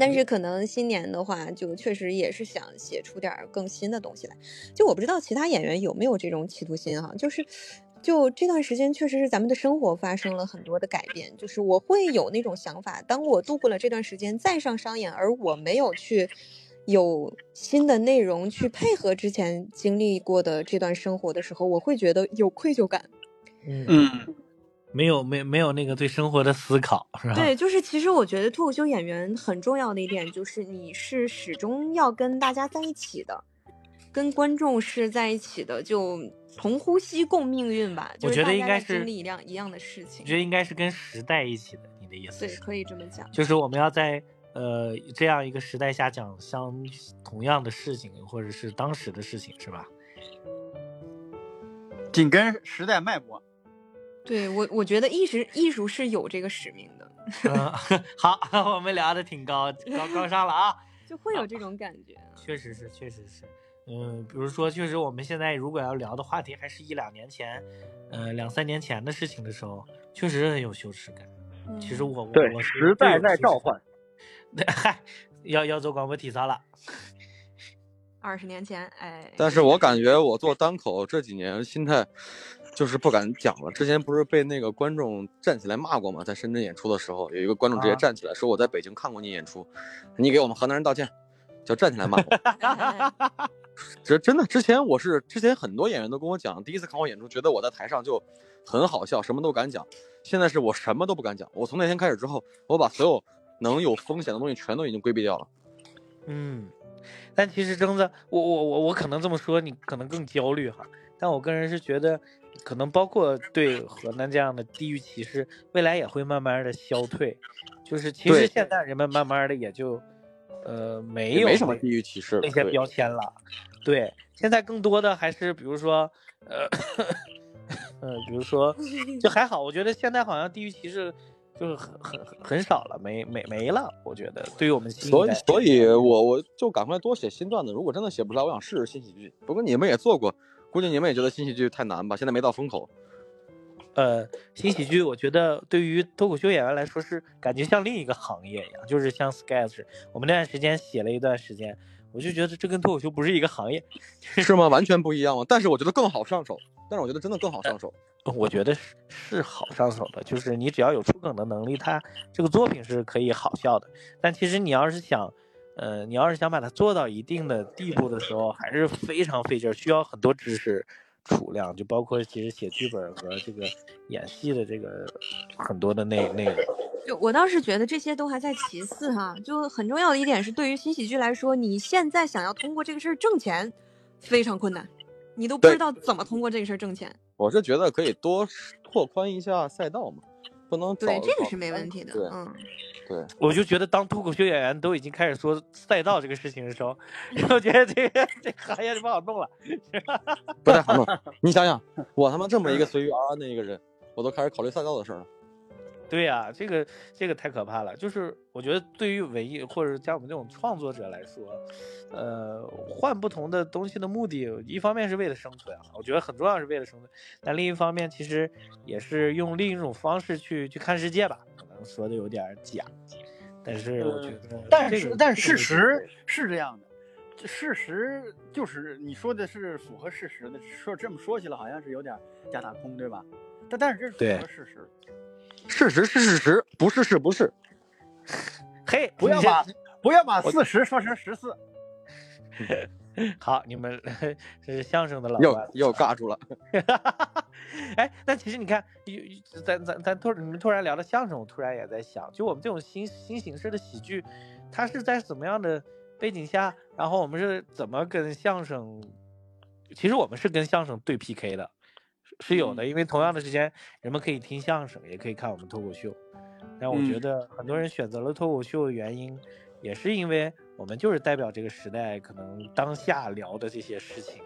但是可能新年的话，就确实也是想写出点更新的东西来。就我不知道其他演员有没有这种企图心哈，就是，就这段时间确实是咱们的生活发生了很多的改变。就是我会有那种想法，当我度过了这段时间再上商演，而我没有去有新的内容去配合之前经历过的这段生活的时候，我会觉得有愧疚感。嗯。没有没没有那个对生活的思考是吧？对，就是其实我觉得脱口秀演员很重要的一点就是你是始终要跟大家在一起的，跟观众是在一起的，就同呼吸共命运吧。我觉得应该是经历一样一样的事情。我觉得应该是跟时代一起的，你的意思？对，可以这么讲。就是我们要在呃这样一个时代下讲相同样的事情，或者是当时的事情，是吧？紧跟时代脉搏。对我，我觉得艺术艺术是有这个使命的。嗯，好，我们聊的挺高高高尚了啊，就会有这种感觉。确实是，确实是。嗯，比如说，确实我们现在如果要聊的话题，还是一两年前，呃，两三年前的事情的时候，确实很有羞耻感。其实我我我时代在召唤。嗨，要要做广播体操了。二十年前，哎。但是我感觉我做单口这几年心态。就是不敢讲了。之前不是被那个观众站起来骂过吗？在深圳演出的时候，有一个观众直接站起来说：“我在北京看过你演出，你给我们河南人道歉。”就站起来骂我。这真的，之前我是之前很多演员都跟我讲，第一次看我演出，觉得我在台上就很好笑，什么都敢讲。现在是我什么都不敢讲。我从那天开始之后，我把所有能有风险的东西全都已经规避掉了。嗯，但其实征子，我我我我可能这么说，你可能更焦虑哈。但我个人是觉得。可能包括对河南这样的地域歧视，未来也会慢慢的消退。就是其实现在人们慢慢的也就，呃，没有没什么地域歧视那些标签了。对，现在更多的还是比如说，呃，嗯，比如说 就还好，我觉得现在好像地域歧视就是很很很少了，没没没了。我觉得对于我们新所以所以我我就赶快多写新段子。如果真的写不出来，我想试试新喜剧。不过你们也做过。估计你们也觉得新喜剧太难吧？现在没到风口。呃，新喜剧我觉得对于脱口秀演员来说是感觉像另一个行业一样，就是像 sketch。我们那段时间写了一段时间，我就觉得这跟脱口秀不是一个行业，是吗？完全不一样吗？但是我觉得更好上手。但是我觉得真的更好上手。我觉得是是好上手的，就是你只要有出梗的能力，它这个作品是可以好笑的。但其实你要是想。呃，你要是想把它做到一定的地步的时候，还是非常费劲，需要很多知识储量，就包括其实写剧本和这个演戏的这个很多的内内容。就我倒是觉得这些都还在其次哈，就很重要的一点是，对于新喜剧来说，你现在想要通过这个事儿挣钱，非常困难。你都不知道怎么通过这个事儿挣钱。我是觉得可以多拓宽一下赛道嘛，不能对，这个是没问题的。嗯，对，我就觉得当脱口秀演员都已经开始说赛道这个事情的时候，我觉得这个这个行业就不好弄了。不太好弄。你想想，我他妈这么一个随遇而安的一个人，我都开始考虑赛道的事了。对呀、这个这个太可怕了。就是我觉得对于文艺或者像我们这种创作者来说，呃，换不同的东西的目的，一方面是为了生存啊，我觉得很重要是为了生存，但另一方面其实也是用另一种方式去去看世界吧，可能说的有点假，但是我觉得、但这个是但这个事实是这样的，这事实就是你说的是符合事实的，说这么说起来好像是有点假大空，对吧？但但是这是符合事实，事实是事实，不是是不是。嘿，不要把不要把我四十说成十四。好，你们这是相声的老又又尬住了。哎，那其实你看，咱咱咱突你们突然聊到相声，我突然也在想，就我们这种新新形式的喜剧，它是在怎么样的背景下，然后我们是怎么跟相声，其实我们是跟相声对 PK 的，是是有的，因为同样的时间，人们可以听相声，也可以看我们脱口秀。但我觉嗯得很多人选择了脱口秀的原因，也是因为我们就是代表这个时代可能当下聊的这些事情，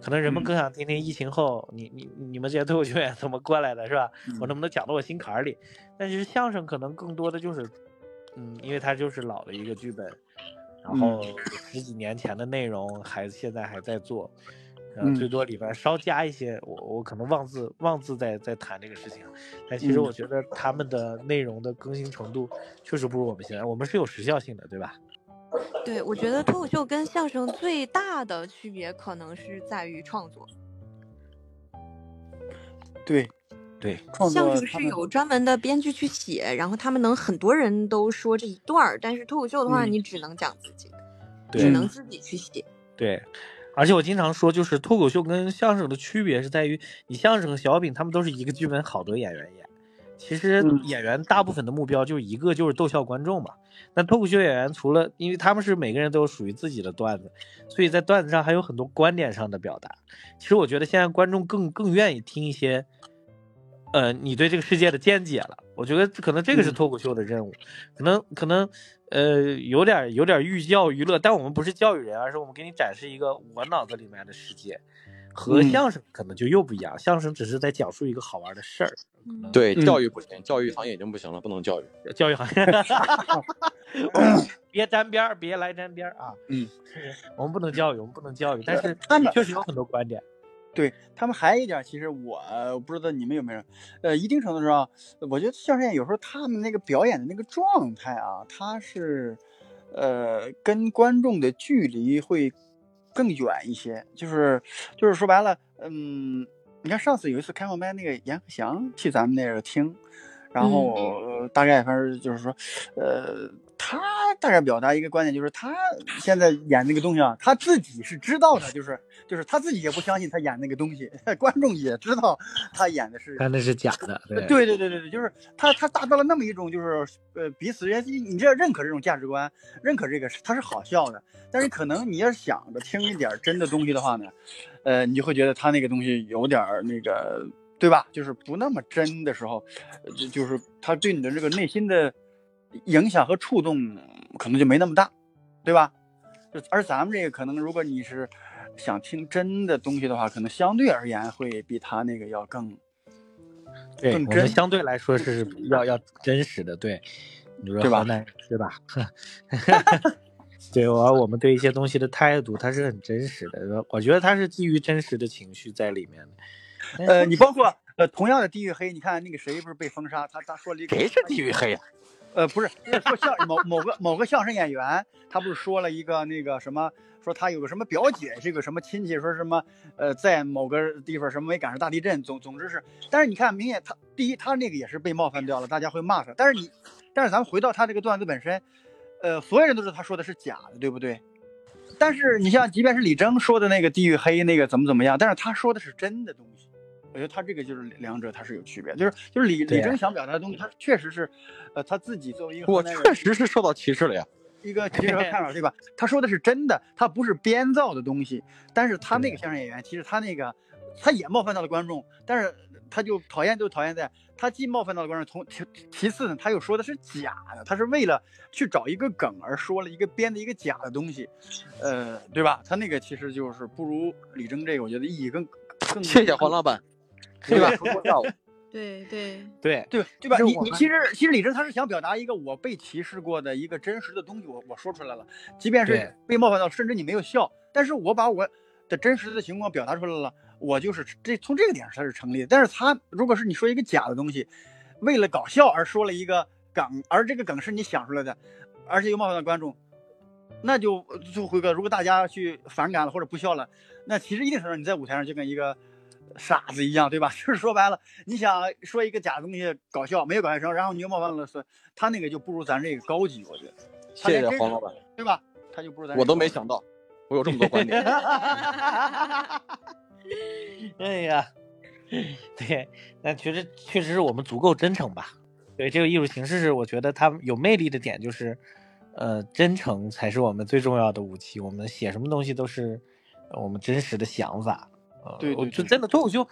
可能人们嗯更想听听疫情后你你你们这些脱口秀演员怎么过来的，是吧？我嗯能不能讲到我心坎儿里？但其实相声可能更多的就是，嗯，因为它就是老的一个剧本，然后嗯十几年前的内容还现在还在做。最多里边稍加一些，我我可能妄自妄自在在谈这个事情，但其实嗯我觉得他们的内容的更新程度确实不如我们现在，我们是有时效性的，对吧？对，我觉得脱口秀跟相声最大的区别可能是在于创作。对对，创相声是有专门的编剧去写，然后他们能很多人都说这一段儿，但是脱口秀的话，嗯你只能讲自己，只能自己去写。对，而且我经常说，就是脱口秀跟相声的区别是在于，你相声和小品他们都是一个剧本，好多演员演。其实嗯演员大部分的目标就是一个，就是逗笑观众嘛。那脱口秀演员除了，因为他们是每个人都有属于自己的段子，所以在段子上还有很多观点上的表达。其实我觉得现在观众更更愿意听一些，呃，你对这个世界的见解了。我觉得可能这个是嗯脱口秀的任务，可能可能呃有点有点寓教于乐，但我们不是教育人，而是我们给你展示一个我脑子里面的世界，和嗯相声可能就又不一样。相声只是在讲述一个好玩的事儿，嗯，对，嗯教育不行，教育行业已经不行了，不能教育。教育行业，别沾边儿，别来沾边儿啊！嗯，我们不能教育，我们不能教育，但是确实有很多观点。对他们还有一点，其实我我不知道你们有没有，呃，一定程度上，我觉得相声演员有时候他们那个表演的那个状态啊，他是，呃，跟观众的距离会更远一些，就是就是说白了，嗯，你看上次有一次开放麦，那个阎鹤祥去咱们那儿听，然后、呃大概反正就是说，呃，他大概表达一个观点，就是他现在演那个东西啊，他自己是知道的，就是就是他自己也不相信他演那个东西，观众也知道他演的是。他那是假的，对对对对对对，就是他他达到了那么一种就是呃彼此之间，你这认可这种价值观，认可这个是他是好笑的，但是可能你要想着听一点真的东西的话呢，呃，你就会觉得他那个东西有点那个，对吧？就是不那么真的时候，呃就就是他对你的这个内心的影响和触动可能就没那么大，对吧？就而咱们这个可能，如果你是想听真的东西的话，可能相对而言会比他那个要更对，更真相对来说是要要真实的，对，你说对吧河南人是吧？对，我我们对一些东西的态度，它是很真实的。我觉得它是基于真实的情绪在里面的。呃，你包括呃同样的地域黑，你看那个谁不是被封杀？他他说了一个谁是地域黑呀、呃，不是，说相某某个某个相声演员，他不是说了一个那个什么，说他有个什么表姐，这个什么亲戚，说什么呃，在某个地方什么没赶上大地震，总总之是，但是你看，明显他第一，他那个也是被冒犯掉了，大家会骂他，但是你，但是咱们回到他这个段子本身，呃，所有人都知道他说的是假的，对不对？但是你像，即便是李征说的那个地域黑那个怎么怎么样，但是他说的是真的东西。我觉得他这个就是两者，他是有区别，就是就是李啊李征想表达的东西，他确实是，呃，他自己作为一个我确实是受到歧视了呀。一个其实和看法，对吧？他说的是真的，他不是编造的东西。但是他那个相声演员，其实他那个他也冒犯到了观众，但是他就讨厌就讨厌在，他既冒犯到了观众，从其其次呢，他又说的是假的，他是为了去找一个梗而说了一个编的一个假的东西，呃，对吧？他那个其实就是不如李征这个，我觉得意义更更。谢谢黄老板，对吧？说笑我。对 对对对对吧？你你其实其实李征他是想表达一个我被歧视过的一个真实的东西，我我说出来了，即便是被冒犯到，甚至你没有笑，但是我把我的真实的情况表达出来了，我就是这从这个点上他是成立的。但是他如果是你说一个假的东西，为了搞笑而说了一个梗，而这个梗是你想出来的，而且又冒犯到观众，那就就辉哥，如果大家去反感了或者不笑了，那其实一定程度上你在舞台上就跟一个。傻子一样，对吧？就是说白了，你想说一个假东西搞笑，没有搞笑成，然后你又冒犯了，他那个就不如咱这个高级，我觉得。谢谢黄老板，对吧？他就不如咱。我都没想到，我有这么多观点。哎呀，对，那确实确实是我们足够真诚吧？对，这个艺术形式是我觉得它有魅力的点，就是呃，真诚才是我们最重要的武器。我们写什么东西都是我们真实的想法。对，我就真的脱口秀，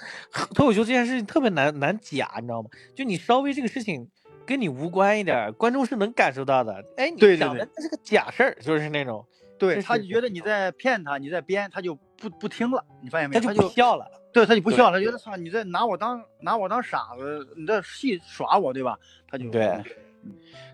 脱口秀这件事情特别难难假，你知道吗？就你稍微这个事情跟你无关一点，观众是能感受到的。哎，你讲的那是个假事儿，就是那种，对他就觉得你在骗他，你在编，他就不不听了。你发现没？他就不笑了。对，他就不笑了，他觉得操，你在拿我当拿我当傻子，你在戏耍我，对吧？他就对，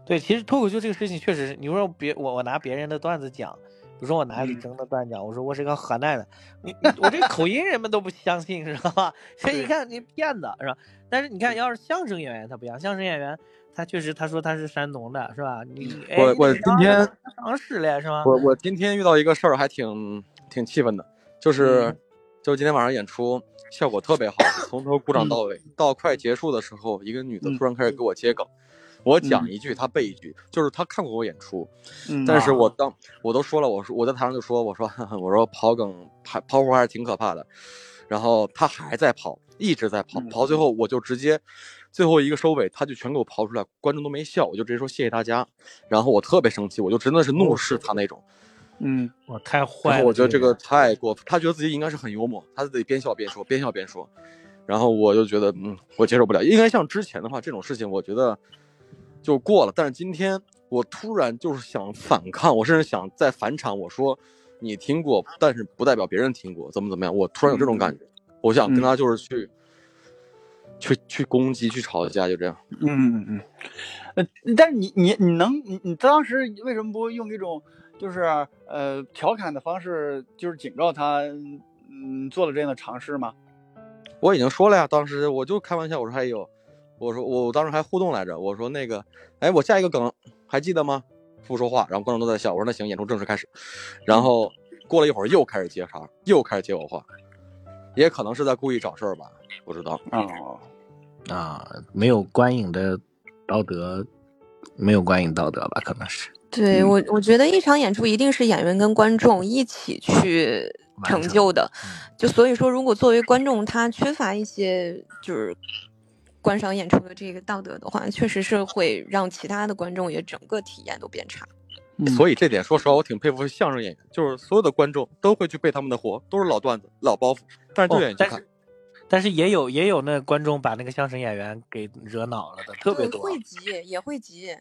对，其实脱口秀这个事情确实是，你说别我我拿别人的段子讲。比如说我拿李征的段讲，我说我是个河南的，你我这口音人们都不相信，知道吧？所以你看你骗子是吧？但是你看，要是相声演员他不一样，相声演员他确实他说他是山东的，是吧？你我我今天尝试了是吗？我我今天遇到一个事儿还挺挺气愤的，就是就是今天晚上演出效果特别好，从头鼓掌到尾，到快结束的时候，一个女的突然开始给我接梗。我讲一句，他背一句，就是他看过我演出，但是我当我都说了，我说我在台上就说，我说 我说跑梗刨刨活还是挺可怕的，然后他还在跑，一直在跑，跑最后我就直接最后一个收尾，他就全给我刨出来，观众都没笑，我就直接说谢谢大家，然后我特别生气，我就真的是怒视他那种，嗯，我太坏了，我觉得这个太过分，他觉得自己应该是很幽默，他自己边笑边说，边笑边说，然后我就觉得嗯，我接受不了，应该像之前的话，这种事情我觉得。就过了，但是今天我突然就是想反抗，我甚至想再返场。我说，你听过，但是不代表别人听过，怎么怎么样？我突然有这种感觉，我想跟他就是去，去去攻击，去吵架，就这样。嗯嗯嗯。呃，但是你你你能你你当时为什么不用一种就是呃调侃的方式，就是警告他，嗯，做了这样的尝试吗？我已经说了呀，当时我就开玩笑，我说还有。我说，我当时还互动来着。我说那个，哎，我下一个梗还记得吗？不说话，然后观众都在笑。我说那行，演出正式开始。然后过了一会儿又开始接茬，又开始接我话，也可能是在故意找事儿吧，不知道。哦，啊，没有观影的道德，没有观影道德吧？可能是。对我，我觉得一场演出一定是演员跟观众一起去成就的。就所以说，如果作为观众他缺乏一些就是。观赏演出的这个道德的话，确实是会让其他的观众也整个体验都变差。所以这点，说实话，我挺佩服相声演员，就是所有的观众都会去背他们的活，都是老段子、老包袱，但是就愿意看。但是也有也有那观众把那个相声演员给惹恼了的，特别多。会急，也会急。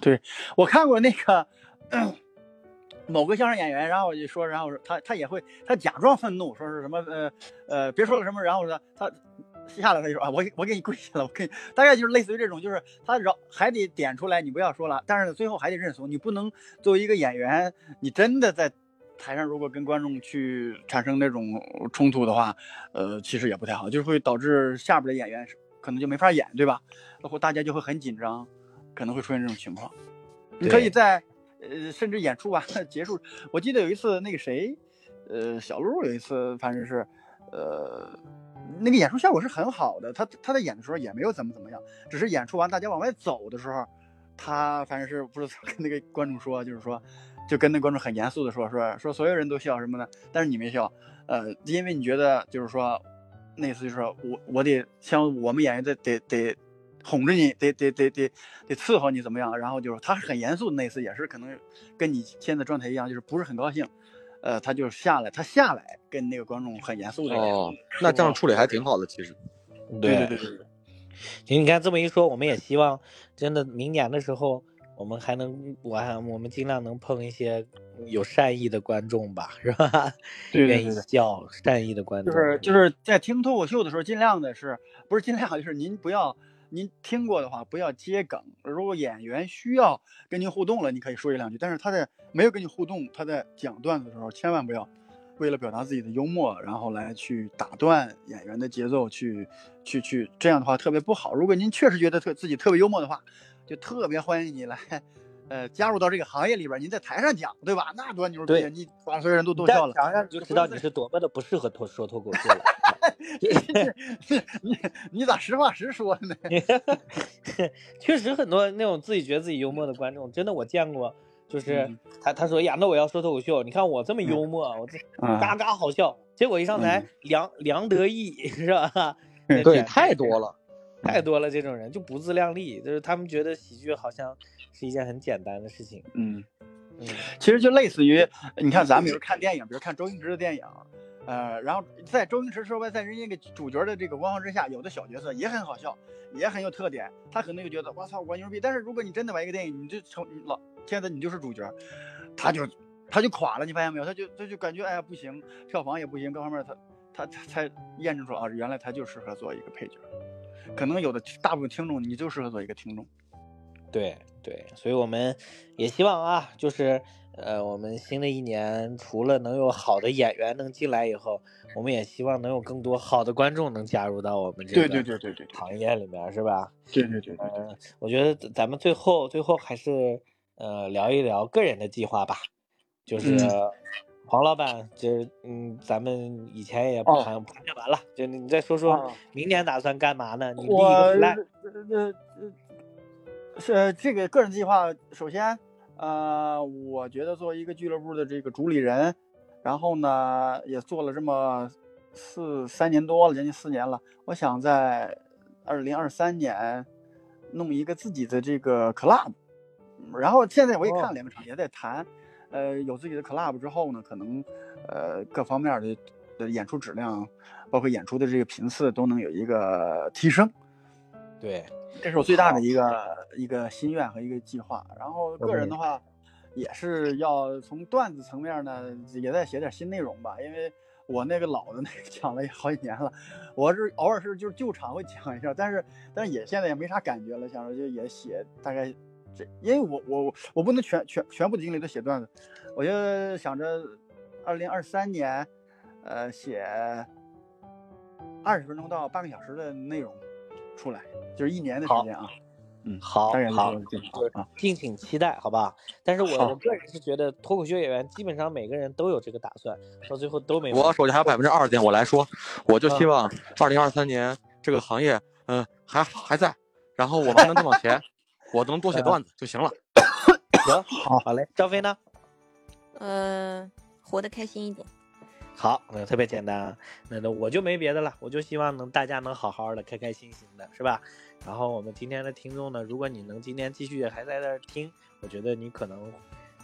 对我看过那个 某个相声演员，然后我就说，然后说他他也会，他假装愤怒，说是什么呃呃，别说了什么，然后呢他。下来他就说啊，我我给你跪下了，我给你，大概就是类似于这种，就是他饶还得点出来，你不要说了，但是最后还得认怂，你不能作为一个演员，你真的在台上如果跟观众去产生那种冲突的话，呃，其实也不太好，就是会导致下边的演员可能就没法演，对吧？然后大家就会很紧张，可能会出现这种情况。你可以在呃，甚至演出完了结束，我记得有一次那个谁，呃，小鹿有一次反正是，呃。那个演出效果是很好的，他他在演的时候也没有怎么怎么样，只是演出完大家往外走的时候，他反正是不是 跟那个观众说，就是说，就跟那观众很严肃的说说说所有人都笑什么的，但是你没笑，呃，因为你觉得就是说，那次就是我我得像我们演员得得得哄着你，得得得得得伺候你怎么样？然后就是他很严肃的那次，也是可能跟你现在状态一样，就是不是很高兴。呃，他就下来，他下来跟那个观众很严肃的。哦，那这样处理还挺好的，其实。对对对对你看这么一说，我们也希望真的明年的时候，我们还能，我还我们尽量能碰一些有善意的观众吧，是吧？对愿意叫善意的观众。就是就是在听脱口秀的时候，尽量的是不是尽量就是您不要。您听过的话，不要接梗。如果演员需要跟您互动了，你可以说一两句。但是他在没有跟你互动，他在讲段子的时候，千万不要为了表达自己的幽默，然后来去打断演员的节奏，去去去，这样的话特别不好。如果您确实觉得特自己特别幽默的话，就特别欢迎你来，呃，加入到这个行业里边。您在台上讲，对吧？那多牛逼！你把所有人都逗笑了，台上就知道你是多么的不适合脱说脱口秀了。你 你咋实话实说呢？确实很多那种自己觉得自己幽默的观众，真的我见过，就是他他说呀，那我要说脱口秀，你看我这么幽默，我这嘎嘎好笑，结果一上台梁梁得意是吧？对，太多了，太多了，这种人就不自量力，就是他们觉得喜剧好像是一件很简单的事情。嗯嗯，其实就类似于你看咱们比如看电影，比如看周星驰的电影。呃，然后在周星驰说白，在人家个主角的这个光环之下，有的小角色也很好笑，也很有特点，他可能就觉得我操我牛逼。但是如果你真的把一个电影，你就成老现在你就是主角，他就他就垮了，你发现没有？他就他就感觉哎呀不行，票房也不行，各方面他他他才验证出啊，原来他就适合做一个配角。可能有的大部分听众你就适合做一个听众。对对，所以我们也希望啊，就是。呃，我们新的一年除了能有好的演员能进来以后，我们也希望能有更多好的观众能加入到我们这个对对对对对行业里面，是吧？对对对。嗯，我觉得咱们最后最后还是呃聊一聊个人的计划吧，就是黄老板，就是嗯，咱们以前也盘盘点完了，就你再说说明年打算干嘛呢？你立一个 flag。呃呃，是这个个人计划，首先。呃，我觉得作为一个俱乐部的这个主理人，然后呢，也做了这么四三年多了，将近四年了。我想在二零二三年弄一个自己的这个 club，然后现在我也看两个厂也在谈，呃，有自己的 club 之后呢，可能呃各方面的的演出质量，包括演出的这个频次都能有一个提升。对。这是我最大的一个一个心愿和一个计划。然后个人的话，也是要从段子层面呢，也在写点新内容吧。因为我那个老的那个 讲了好几年了，我是偶尔是就是旧场会讲一下，但是但是也现在也没啥感觉了，想着就也写大概这，因为我我我不能全全全部的精力都写段子，我就想着二零二三年，呃，写二十分钟到半个小时的内容。出来就是一年的时间啊，嗯，好，好，就是敬请期待，好吧？但是我我个人是觉得脱口秀演员基本上每个人都有这个打算，到最后都没。我手里还有百分之二十点，我来说，我就希望二零二三年这个行业，嗯，还还在，然后我们能再往前，我能多写段子就行了。行，好，好嘞。赵飞呢？呃，活得开心一点。好，那特别简单啊，那那我就没别的了，我就希望能大家能好好的、开开心心的，是吧？然后我们今天的听众呢，如果你能今天继续还在那听，我觉得你可能，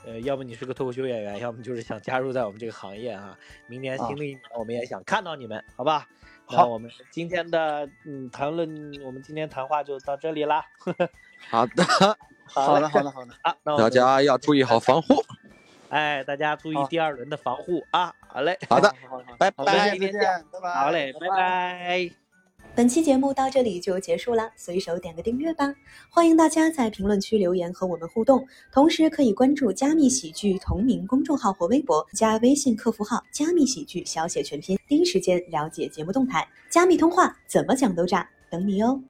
呃，要不你是个脱口秀演员，要么就是想加入在我们这个行业啊。明年新的一年，我们也想看到你们，好吧？好，我们今天的嗯谈论，我们今天谈话就到这里啦。好的，好的，好的，好的。啊，那 大家要注意好防护。哎，大家注意第二轮的防护啊！好嘞，好的，拜拜，再见，拜拜，好嘞，拜拜。本期节目到这里就结束了，随手点个订阅吧。欢迎大家在评论区留言和我们互动，同时可以关注加密喜剧同名公众号或微博，加微信客服号“加密喜剧”小写全拼，第一时间了解节目动态。加密通话怎么讲都炸，等你哦。